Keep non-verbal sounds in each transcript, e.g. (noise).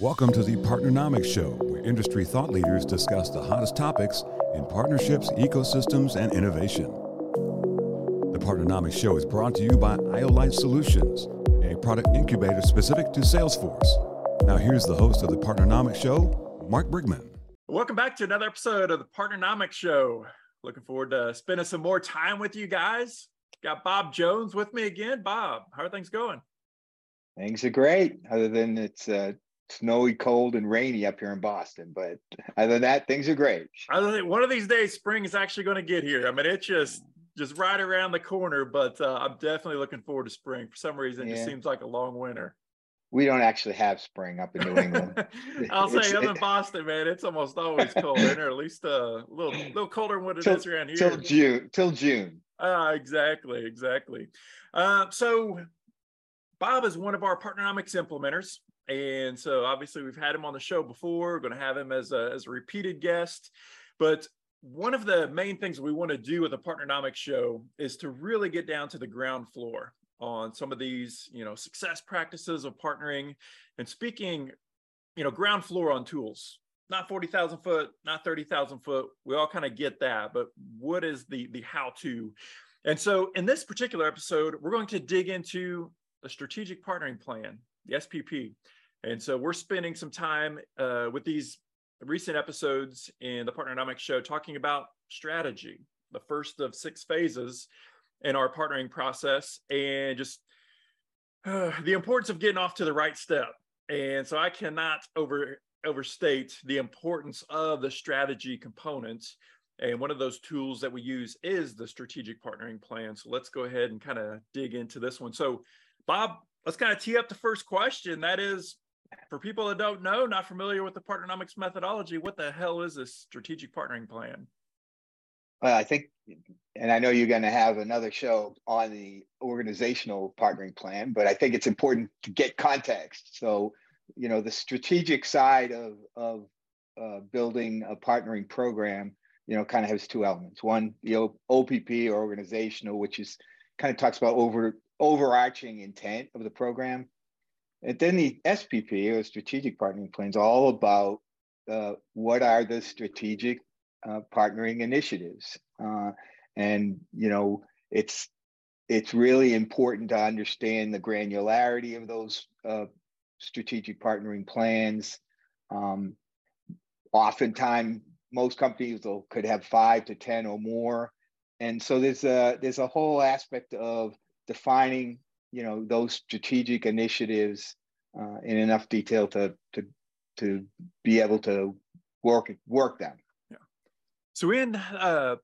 Welcome to the Partnernomics Show, where industry thought leaders discuss the hottest topics in partnerships, ecosystems, and innovation. The Partnernomics Show is brought to you by IOLite Solutions, a product incubator specific to Salesforce. Now, here's the host of the Partnernomics Show, Mark Brigman. Welcome back to another episode of the Partnernomics Show. Looking forward to spending some more time with you guys. Got Bob Jones with me again. Bob, how are things going? Things are great, other than it's uh, snowy, cold, and rainy up here in Boston. But other than that, things are great. One of these days, spring is actually going to get here. I mean, it's just just right around the corner. But uh, I'm definitely looking forward to spring. For some reason, it just seems like a long winter. We don't actually have spring up in New England. (laughs) I'll (laughs) say, I'm in Boston, man. It's almost always cold in there, at least uh, a little little colder than what it till, is around here. Till June. Till June. Uh, exactly, exactly. Uh, so Bob is one of our Partnernomics implementers. And so obviously we've had him on the show before, We're going to have him as a, as a repeated guest. But one of the main things we want to do with the Partnernomics show is to really get down to the ground floor on some of these, you know, success practices of partnering and speaking, you know, ground floor on tools. Not 40,000 foot, not 30,000 foot. We all kind of get that, but what is the the how to? And so in this particular episode, we're going to dig into the strategic partnering plan, the SPP. And so we're spending some time uh, with these recent episodes in the Partnernomics show talking about strategy, the first of six phases in our partnering process, and just uh, the importance of getting off to the right step. And so I cannot over overstate the importance of the strategy component. And one of those tools that we use is the strategic partnering plan. So let's go ahead and kind of dig into this one. So, Bob, let's kind of tee up the first question. That is, for people that don't know, not familiar with the Partnernomics methodology, what the hell is this strategic partnering plan? Well, I think, and I know you're going to have another show on the organizational partnering plan, but I think it's important to get context. So, you know, the strategic side of, of uh, building a partnering program, you know, kind of has two elements. One, the OPP or organizational, which is kind of talks about over overarching intent of the program and then the SPP or strategic partnering plan is all about uh, what are the strategic uh, partnering initiatives, uh, and you know it's it's really important to understand the granularity of those uh, strategic partnering plans. Um, oftentimes, most companies will, could have five to ten or more, and so there's a there's a whole aspect of defining you know those strategic initiatives uh, in enough detail to to to be able to work work them. Yeah. So in uh,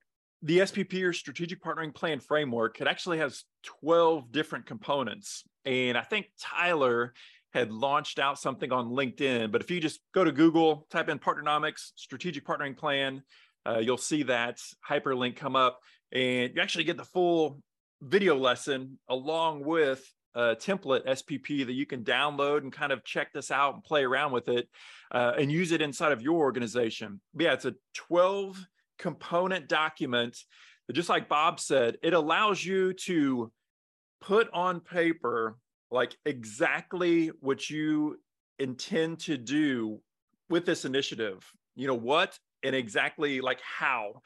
the SPP or Strategic Partnering Plan framework, it actually has 12 different components, and I think Tyler had launched out something on LinkedIn. But if you just go to Google, type in Partnernomics Strategic Partnering Plan, uh, you'll see that hyperlink come up, and you actually get the full video lesson along with a template SPP that you can download and kind of check this out and play around with it uh, and use it inside of your organization. But yeah, it's a 12 component document just like Bob said, it allows you to put on paper like exactly what you intend to do with this initiative. You know what and exactly like how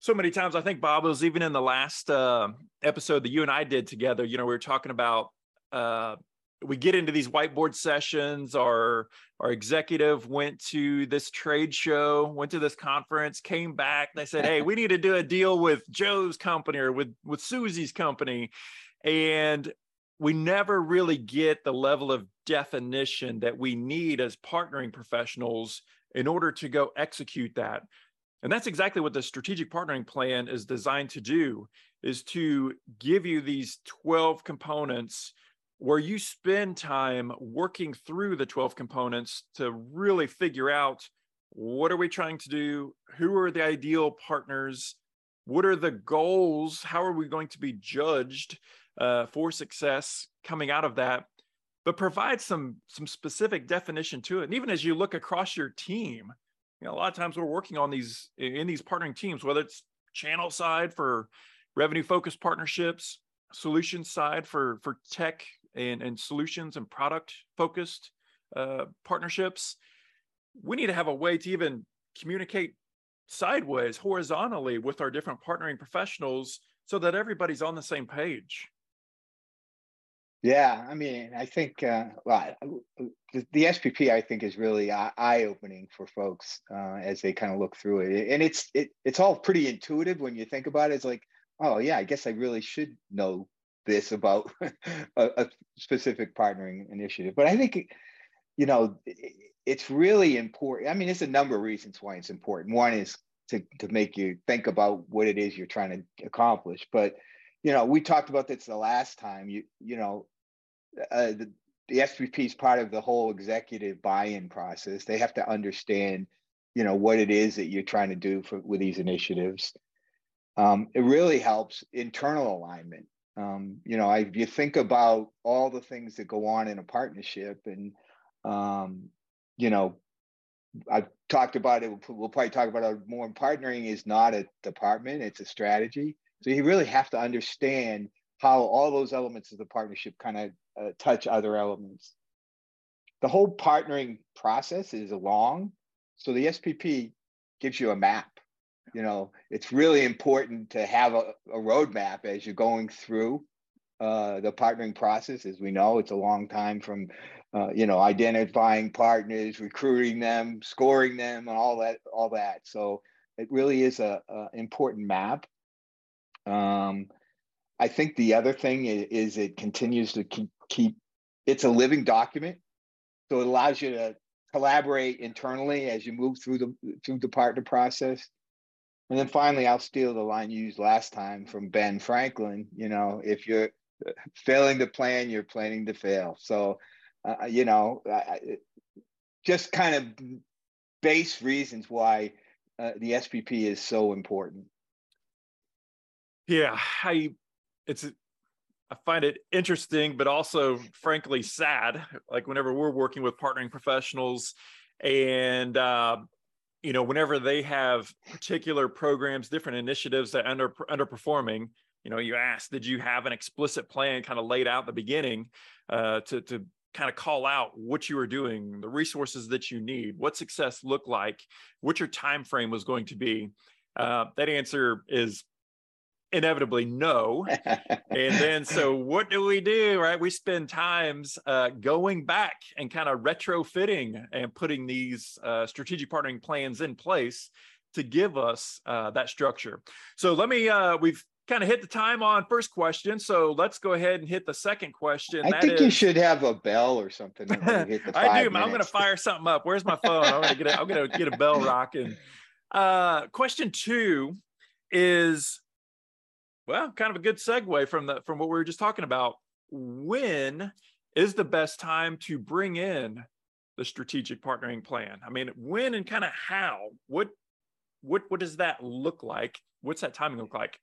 so many times. I think Bob was even in the last uh, episode that you and I did together. You know, we were talking about uh, we get into these whiteboard sessions. Our our executive went to this trade show, went to this conference, came back. They said, "Hey, we need to do a deal with Joe's company or with with Susie's company," and we never really get the level of definition that we need as partnering professionals in order to go execute that and that's exactly what the strategic partnering plan is designed to do is to give you these 12 components where you spend time working through the 12 components to really figure out what are we trying to do who are the ideal partners what are the goals how are we going to be judged uh, for success coming out of that but provide some some specific definition to it. And even as you look across your team you know, a lot of times we're working on these in these partnering teams, whether it's channel side for revenue focused partnerships, solution side for for tech and, and solutions and product focused uh, partnerships, we need to have a way to even communicate sideways, horizontally with our different partnering professionals so that everybody's on the same page. Yeah, I mean, I think uh, well, the, the, SPP I think is really eye opening for folks uh, as they kind of look through it, and it's it it's all pretty intuitive when you think about it. It's like, oh yeah, I guess I really should know this about (laughs) a, a specific partnering initiative. But I think, you know, it's really important. I mean, it's a number of reasons why it's important. One is to to make you think about what it is you're trying to accomplish, but you know, we talked about this the last time. You you know, uh, the, the SPP is part of the whole executive buy-in process. They have to understand, you know, what it is that you're trying to do for with these initiatives. Um, it really helps internal alignment. Um, you know, I, you think about all the things that go on in a partnership, and um, you know, I've talked about it. We'll probably talk about it more. Partnering is not a department; it's a strategy. So you really have to understand how all those elements of the partnership kind of uh, touch other elements. The whole partnering process is long, so the SPP gives you a map. You know, it's really important to have a, a roadmap as you're going through uh, the partnering process. As we know, it's a long time from, uh, you know, identifying partners, recruiting them, scoring them, and all that, all that. So it really is a, a important map. Um, I think the other thing is, is it continues to keep, keep, it's a living document. So it allows you to collaborate internally as you move through the through the partner process. And then finally, I'll steal the line you used last time from Ben Franklin. You know, if you're failing to plan, you're planning to fail. So, uh, you know, I, just kind of base reasons why uh, the SPP is so important. Yeah, I it's I find it interesting, but also frankly sad. Like whenever we're working with partnering professionals, and uh, you know, whenever they have particular programs, different initiatives that under underperforming, you know, you ask, did you have an explicit plan kind of laid out at the beginning uh, to to kind of call out what you were doing, the resources that you need, what success looked like, what your time frame was going to be? Uh, that answer is inevitably no. and (laughs) then, so what do we do? Right? We spend times uh, going back and kind of retrofitting and putting these uh, strategic partnering plans in place to give us uh, that structure. So let me, uh, we've kind of hit the time on first question. So let's go ahead and hit the second question. I that think is, you should have a bell or something. (laughs) I do. Minutes. I'm going to fire something up. Where's my phone? I'm going to get a, I'm going to get a bell rocking. Uh, question two is well, kind of a good segue from the from what we were just talking about. When is the best time to bring in the strategic partnering plan? I mean, when and kind of how? What what what does that look like? What's that timing look like?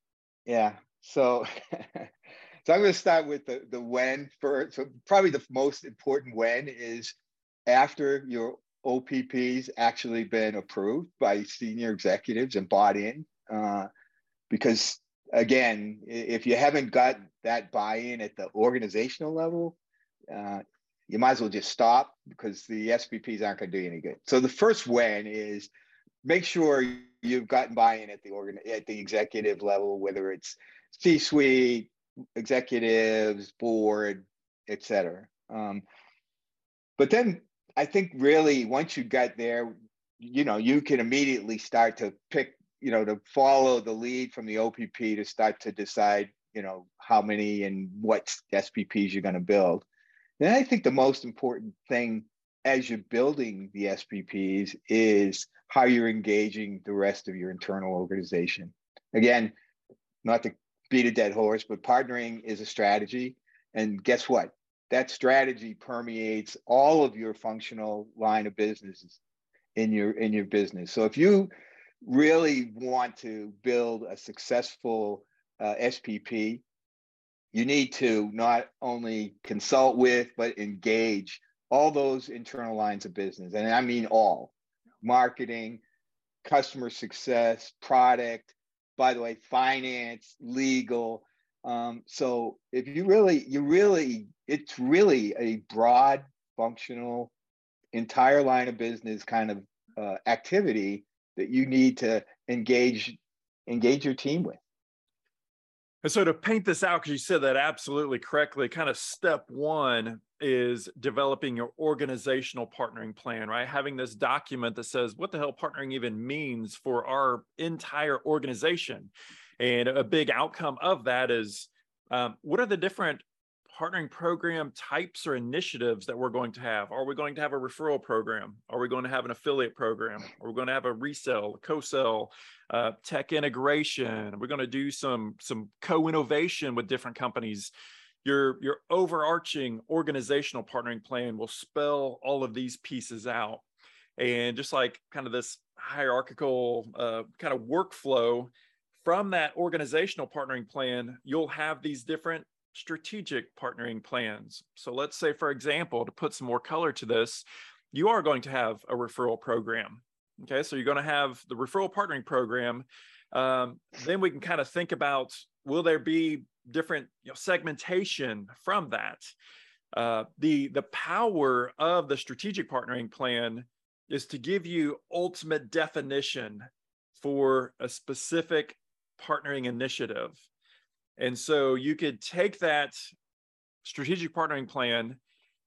Yeah. So (laughs) so I'm going to start with the the when first. So probably the most important when is after your OPP's actually been approved by senior executives and bought in. Uh, because again, if you haven't got that buy-in at the organizational level, uh, you might as well just stop because the SPPs aren't going to do you any good. So the first when is make sure you've gotten buy-in at the organ at the executive level, whether it's C-suite, executives, board, et cetera. Um, but then I think really once you got there, you know, you can immediately start to pick you know, to follow the lead from the OPP to start to decide, you know, how many and what SPPs you're going to build. And I think the most important thing as you're building the SPPs is how you're engaging the rest of your internal organization. Again, not to beat a dead horse, but partnering is a strategy. And guess what? That strategy permeates all of your functional line of businesses in your in your business. So if you really want to build a successful uh, SPP, you need to not only consult with, but engage all those internal lines of business. And I mean all marketing, customer success, product, by the way, finance, legal. Um, so if you really, you really, it's really a broad functional entire line of business kind of uh, activity that you need to engage engage your team with. And so to paint this out, because you said that absolutely correctly, kind of step one is developing your organizational partnering plan, right? Having this document that says what the hell partnering even means for our entire organization. And a big outcome of that is um, what are the different partnering program types or initiatives that we're going to have? Are we going to have a referral program? Are we going to have an affiliate program? Are we going to have a resell, co-sell, uh, tech integration? We're going to do some some co-innovation with different companies. Your your overarching organizational partnering plan will spell all of these pieces out, and just like kind of this hierarchical uh, kind of workflow from that organizational partnering plan, you'll have these different strategic partnering plans. So let's say, for example, to put some more color to this, you are going to have a referral program. Okay, so you're going to have the referral partnering program. Um, then we can kind of think about will there be different you know, segmentation from that? Uh, the the power of the strategic partnering plan is to give you ultimate definition for a specific partnering initiative. And so you could take that strategic partnering plan,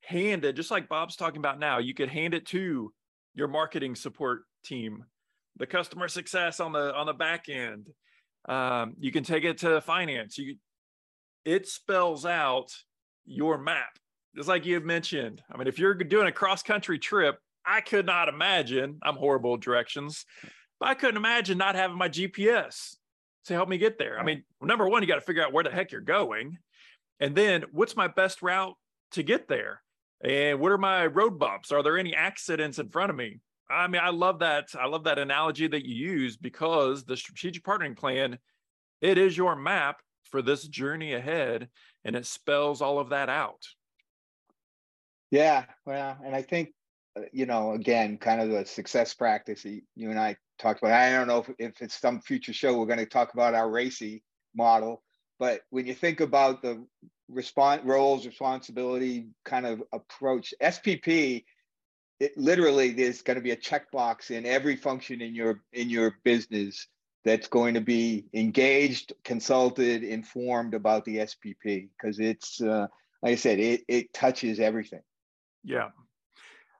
hand it, just like Bob's talking about now, you could hand it to your marketing support team, the customer success on the on the back end. Um, you can take it to finance. You it spells out your map, just like you have mentioned. I mean, if you're doing a cross country trip, I could not imagine. I'm horrible at directions, but I couldn't imagine not having my GPS to help me get there. I mean, number one, you got to figure out where the heck you're going. And then what's my best route to get there? And what are my road bumps? Are there any accidents in front of me? I mean, I love that. I love that analogy that you use because the strategic partnering plan, it is your map for this journey ahead and it spells all of that out. Yeah, well, and I think uh, you know, again, kind of the success practice you and I talked about. I don't know if, if it's some future show we're going to talk about our RACI model, but when you think about the response roles, responsibility kind of approach, SPP, it literally there's going to be a checkbox in every function in your in your business that's going to be engaged, consulted, informed about the SPP because it's uh, like I said, it it touches everything. Yeah,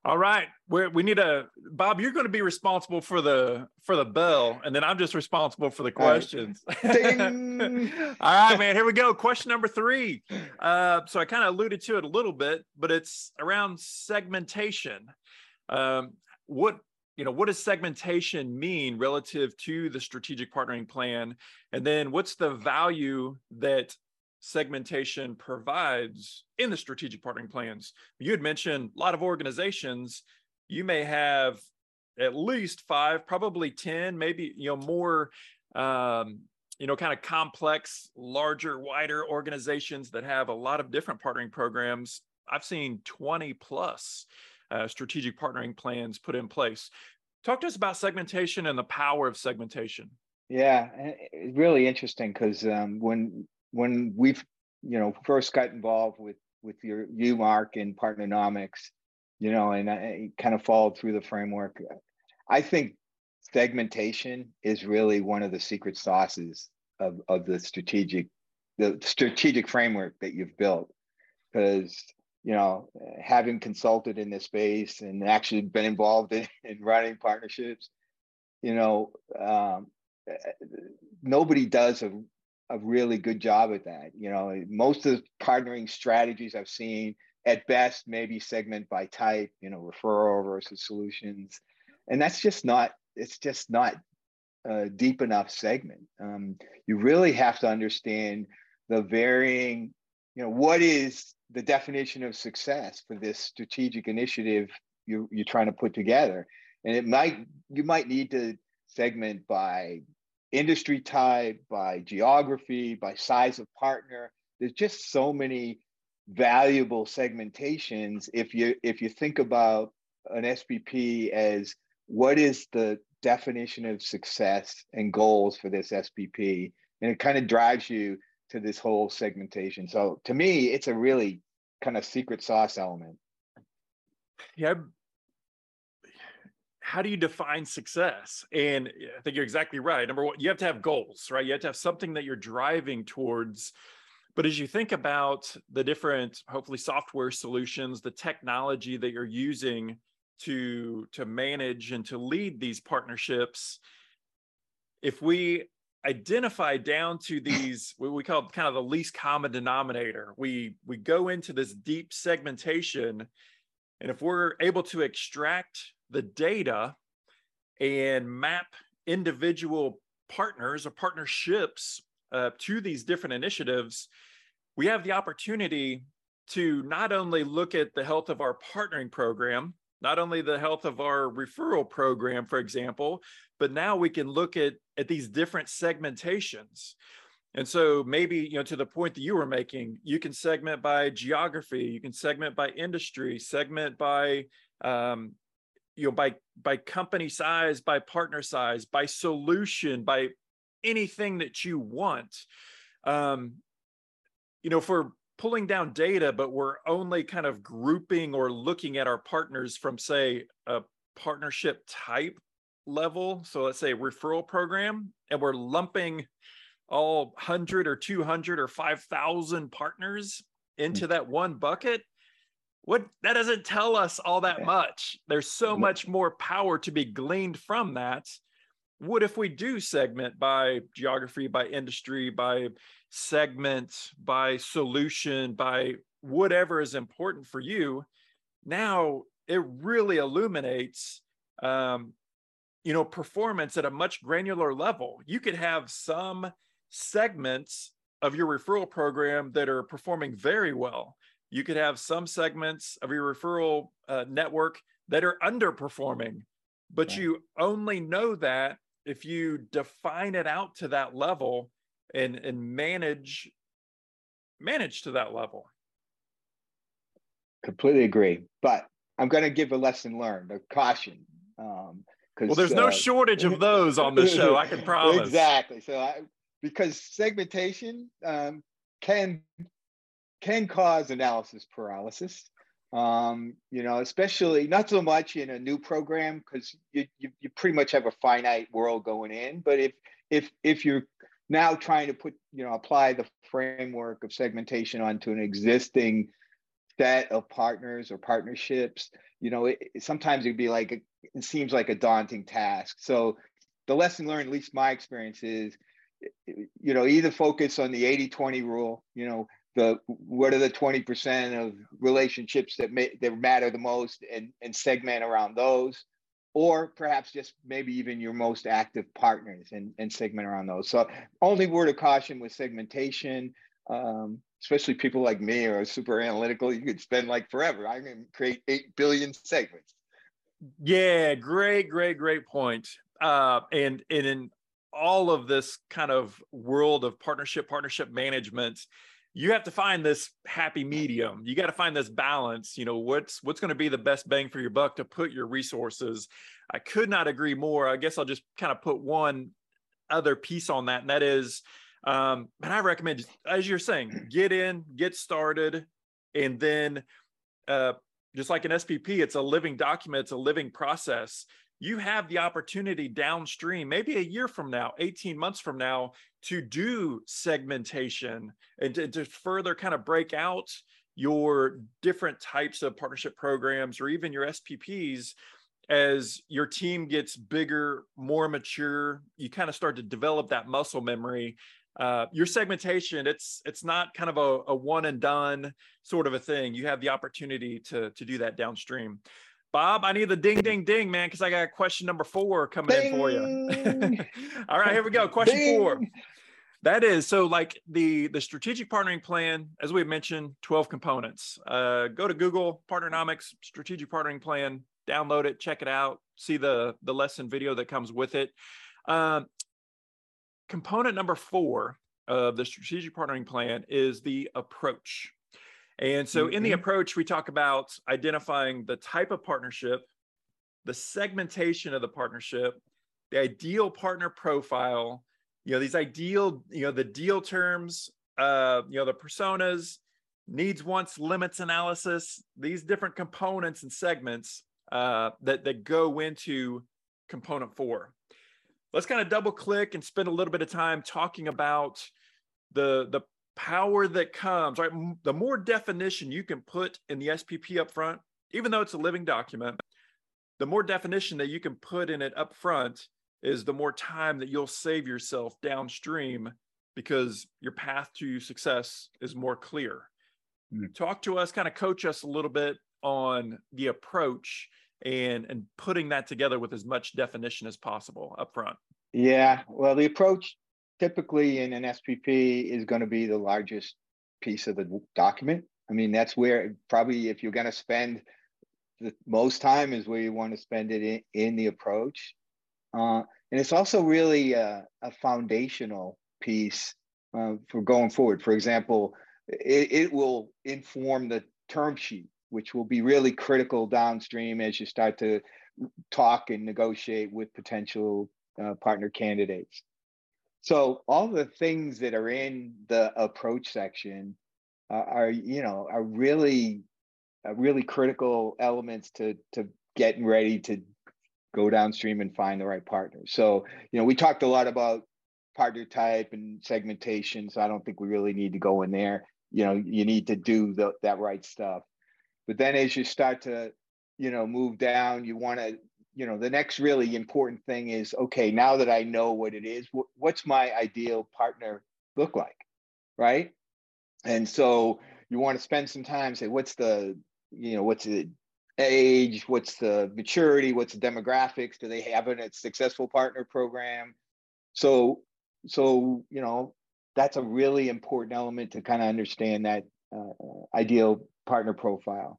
all right, we we need a Bob. You're going to be responsible for the for the bell, and then I'm just responsible for the questions. All right, (laughs) (laughs) All right man. Here we go. Question number three. Uh, so I kind of alluded to it a little bit, but it's around segmentation. Um, what you know, what does segmentation mean relative to the strategic partnering plan, and then what's the value that segmentation provides in the strategic partnering plans. You had mentioned a lot of organizations, you may have at least five, probably 10, maybe, you know, more, um, you know, kind of complex, larger, wider organizations that have a lot of different partnering programs. I've seen 20 plus uh, strategic partnering plans put in place. Talk to us about segmentation and the power of segmentation. Yeah, it's really interesting because um, when when we've you know first got involved with with your you mark in partnernomics you know and i kind of followed through the framework i think segmentation is really one of the secret sauces of, of the strategic the strategic framework that you've built. Because you know having consulted in this space and actually been involved in, (laughs) in running partnerships you know um, nobody does a a really good job at that. You know, most of the partnering strategies I've seen at best maybe segment by type, you know, referral versus solutions. And that's just not, it's just not a deep enough segment. Um, you really have to understand the varying, you know, what is the definition of success for this strategic initiative you, you're trying to put together. And it might, you might need to segment by industry type, by geography, by size of partner. There's just so many valuable segmentations if you if you think about an SPP as what is the definition of success and goals for this SPP and it kind of drives you to this whole segmentation. So to me it's a really kind of secret sauce element. Yeah, how do you define success? And I think you're exactly right. Number one, you have to have goals, right? You have to have something that you're driving towards. But as you think about the different, hopefully, software solutions, the technology that you're using to to manage and to lead these partnerships, if we identify down to these what we call kind of the least common denominator, we we go into this deep segmentation, and if we're able to extract the data and map individual partners or partnerships uh, to these different initiatives, we have the opportunity to not only look at the health of our partnering program, not only the health of our referral program, for example, but now we can look at, at these different segmentations. And so maybe, you know, to the point that you were making, you can segment by geography, you can segment by industry, segment by um, you know by by company size by partner size by solution by anything that you want um you know for pulling down data but we're only kind of grouping or looking at our partners from say a partnership type level so let's say referral program and we're lumping all 100 or 200 or 5000 partners into hmm. that one bucket what that doesn't tell us all that much. There's so much more power to be gleaned from that. What if we do segment by geography by industry by segment by solution by whatever is important for you? Now it really illuminates um, you know performance at a much granular level. You could have some segments of your referral program that are performing very well you could have some segments of your referral uh, network that are underperforming, but yeah. you only know that if you define it out to that level and and manage manage to that level. Completely agree, but I'm going to give a lesson learned, a caution. Um, well, there's uh, no shortage of (laughs) those on the show. I can (laughs) promise. Exactly. So, I, because segmentation um, can can cause analysis paralysis. Um, you know, especially not so much in a new program because you, you, you pretty much have a finite world going in. But if if if you're now trying to put you know apply the framework of segmentation onto an existing set of partners or partnerships, you know, it, sometimes it'd be like a, it seems like a daunting task. So the lesson learned, at least my experience is, you know, either focus on the 80-20 rule, you know, the what are the 20% of relationships that may that matter the most and and segment around those? Or perhaps just maybe even your most active partners and, and segment around those. So only word of caution with segmentation um, especially people like me are super analytical you could spend like forever. I can create 8 billion segments. Yeah great great great point. Uh, and and in all of this kind of world of partnership partnership management you have to find this happy medium. You got to find this balance you know what's what's going to be the best bang for your buck to put your resources. I could not agree more. I guess i'll just kind of put one other piece on that and that is um and i recommend as you're saying get in get started and then uh just like an spp it's a living document it's a living process you have the opportunity downstream, maybe a year from now, 18 months from now, to do segmentation and to, to, further kind of break out your different types of partnership programs or even your SPPs as your team gets bigger, more mature, you kind of start to develop that muscle memory. Uh, your segmentation, it's it's not kind of a, a one and done sort of a thing. You have the opportunity to to do that downstream. Bob, I need the ding, ding, ding, man, because I got question number four coming ding. in for you. (laughs) All right, here we go. Question ding. four. That is so like the the strategic partnering plan, as we mentioned, 12 components. Uh, go to Google Partnernomics strategic partnering plan, download it, check it out, see the the lesson video that comes with it. Um, component number four of the strategic partnering plan is the approach. And so mm-hmm. in the mm-hmm. approach, we talk about identifying the type of partnership, the segmentation of the partnership, the ideal partner profile, you know, these ideal, you know, the deal terms, uh, you know, the personas, needs, wants, limits analysis, these different components and segments uh, that that go into component four. Let's kind of double click and spend a little bit of time talking about the the power that comes. Right, the more definition you can put in the SPP up front, even though it's a living document, the more definition that you can put in it up front is the more time that you'll save yourself downstream because your path to success is more clear. Mm. Talk to us, kind of coach us a little bit on the approach and and putting that together with as much definition as possible up front. Yeah, well, the approach typically in an SPP is going to be the largest piece of the document. I mean, that's where probably if you're going to spend the most time is where you want to spend it in, in the approach. Uh, and it's also really a, a foundational piece uh, for going forward. For example, it, it, will inform the term sheet, which will be really critical downstream as you start to talk and negotiate with potential uh, partner candidates. So all the things that are in the approach section uh, are, you know, are really, uh, really critical elements to to getting ready to go downstream and find the right partner. So, you know, we talked a lot about partner type and segmentation. So I don't think we really need to go in there. You know, you need to do the, that right stuff. But then as you start to, you know, move down, you want to, you know, the next really important thing is okay, now that I know what it is, wh- what's my ideal partner look like? Right. And so you want to spend some time, say, what's the, you know, what's the age, what's the maturity, what's the demographics? Do they have a successful partner program? So so you know that's a really important element to kind of understand that uh, ideal partner profile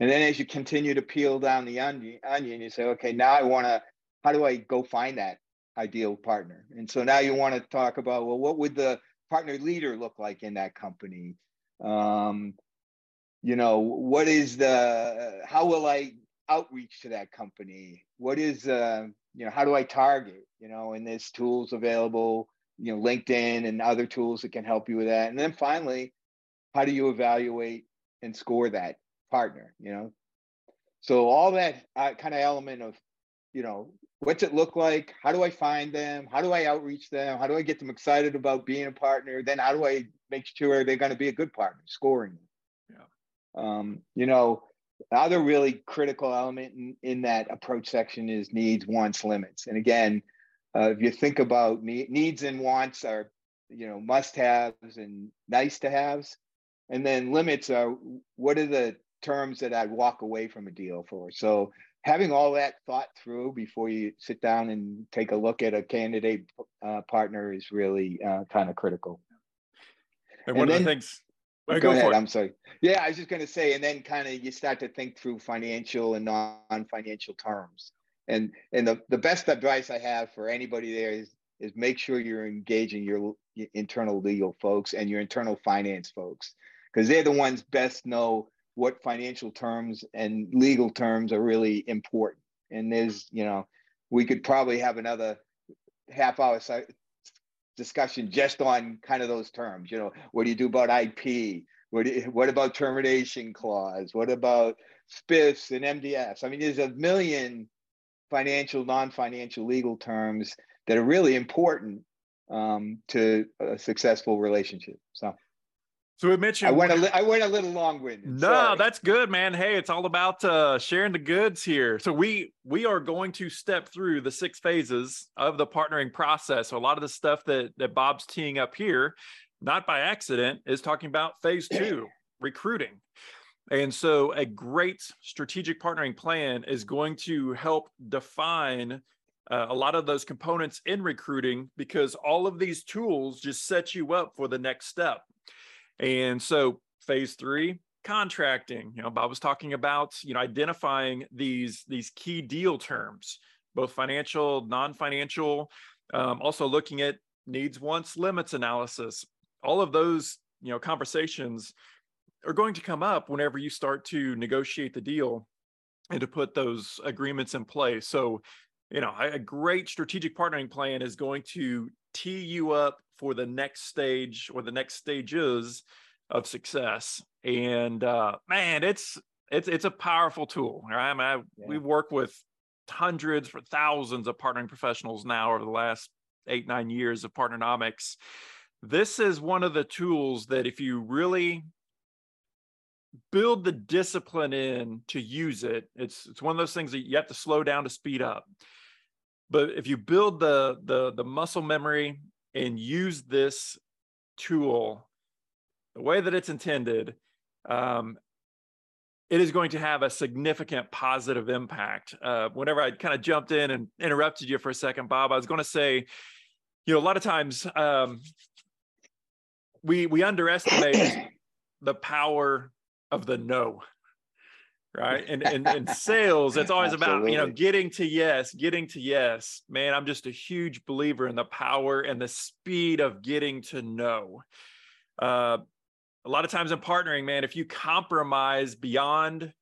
and then as you continue to peel down the onion, you say okay now i want to how do i go find that ideal partner? And so now you want to talk about well what would the partner leader look like in that company? Um, you know what is the how will i outreach to that company? What is uh, you know how do i target you know and there's tools available you know linkedin and other tools that can help you with that. And then finally how do you evaluate and score that partner you know? So all that uh, kind of element of you know what's it look like? How do i find them? How do i outreach them? How do i get them excited about being a partner? Then how do i make sure they're going to be a good partner scoring yeah. Um, you know the other really critical element in, in that approach section is needs wants limits. And again uh, if you think about need, needs and wants are, you know, must haves and nice to haves. And then limits are what are the terms that I'd walk away from a deal for. So having all that thought through before you sit down and take a look at a candidate uh, partner is really uh, kind of critical. And one and of the things. Go, go ahead. I'm sorry. Yeah, I was just going to say, and then kind of you start to think through financial and non-financial terms and and the, the best advice i have for anybody there is is make sure you're engaging your internal legal folks and your internal finance folks because they're the ones best know what financial terms and legal terms are really important and there's you know we could probably have another half hour discussion just on kind of those terms you know what do you do about ip what, you, what about termination clause what about spiffs and mds i mean there's a million financial, non-financial legal terms that are really important um, to a successful relationship. So. So we mentioned I went a li- I went a little long winded. No, Sorry. that's good, man. Hey, it's all about uh, sharing the goods here. So we we are going to step through the six phases of the partnering process. So a lot of the stuff that that Bob's teeing up here, not by accident, is talking about phase two, (clears throat) recruiting. And so, a great strategic partnering plan is going to help define uh, a lot of those components in recruiting because all of these tools just set you up for the next step. And so, phase three, contracting. You know, Bob was talking about you know identifying these these key deal terms, both financial, non-financial. Um, also looking at needs, wants, limits analysis. All of those you know conversations are going to come up whenever you start to negotiate the deal and to put those agreements in place. So, you know, a great strategic partnering plan is going to tee you up for the next stage or the next stages of success. And uh, man, it's it's it's a powerful tool. Right? I mean, I, yeah. we work with hundreds for thousands of partnering professionals now over the last eight nine years of partnernomics. This is one of the tools that if you really build the discipline in to use it, it's it's one of those things that you have to slow down to speed up. But if you build the the the muscle memory and use this tool the way that it's intended, um, it is going to have a significant positive impact. Uh, whenever I kind of jumped in and interrupted you for a second, Bob, I was going to say, you know, a lot of times um, we we underestimate (clears throat) the power of the no right? And and, (laughs) and sales it's always about you know getting to yes getting to yes. Man i'm just a huge believer in the power and the speed of getting to know. uh, a lot of times in partnering man if you compromise beyond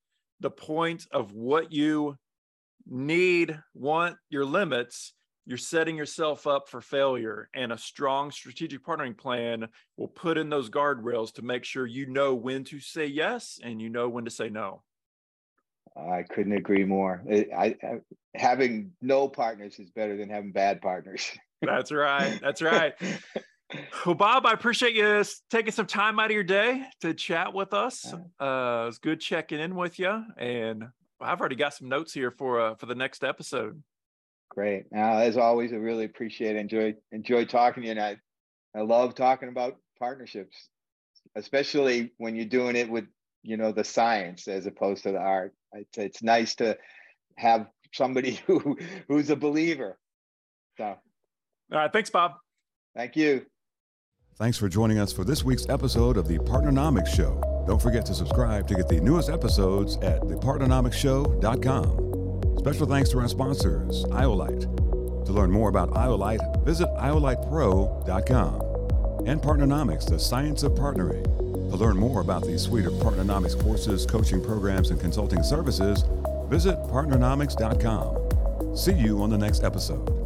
the point of what you need want your limits you're setting yourself up for failure. And a strong strategic partnering plan will put in those guardrails to make sure you know when to say yes and you know when to say no i couldn't agree more. I, I, having no partners is better than having bad partners. That's right that's right. (laughs) Well bob i appreciate you taking some time out of your day to chat with us. Uh, it's good checking in with you and i've already got some notes here for uh, for the next episode. Great. Now, as always, I really appreciate, it. enjoy, enjoy talking to you, and I, I love talking about partnerships, especially when you're doing it with, you know, the science as opposed to the art. It's, it's nice to have somebody (laughs) who who's a believer. So, all right, thanks, Bob. Thank you. Thanks for joining us for this week's episode of the Partnernomics Show. Don't forget to subscribe to get the newest episodes at thepartnernomicshow.com. Special thanks to our sponsors, Iolite. To learn more about Iolite, visit iolitepro.com. And Partnernomics, the science of partnering. To learn more about the suite of Partnernomics courses, coaching programs, and consulting services, visit partnernomics.com. See you on the next episode.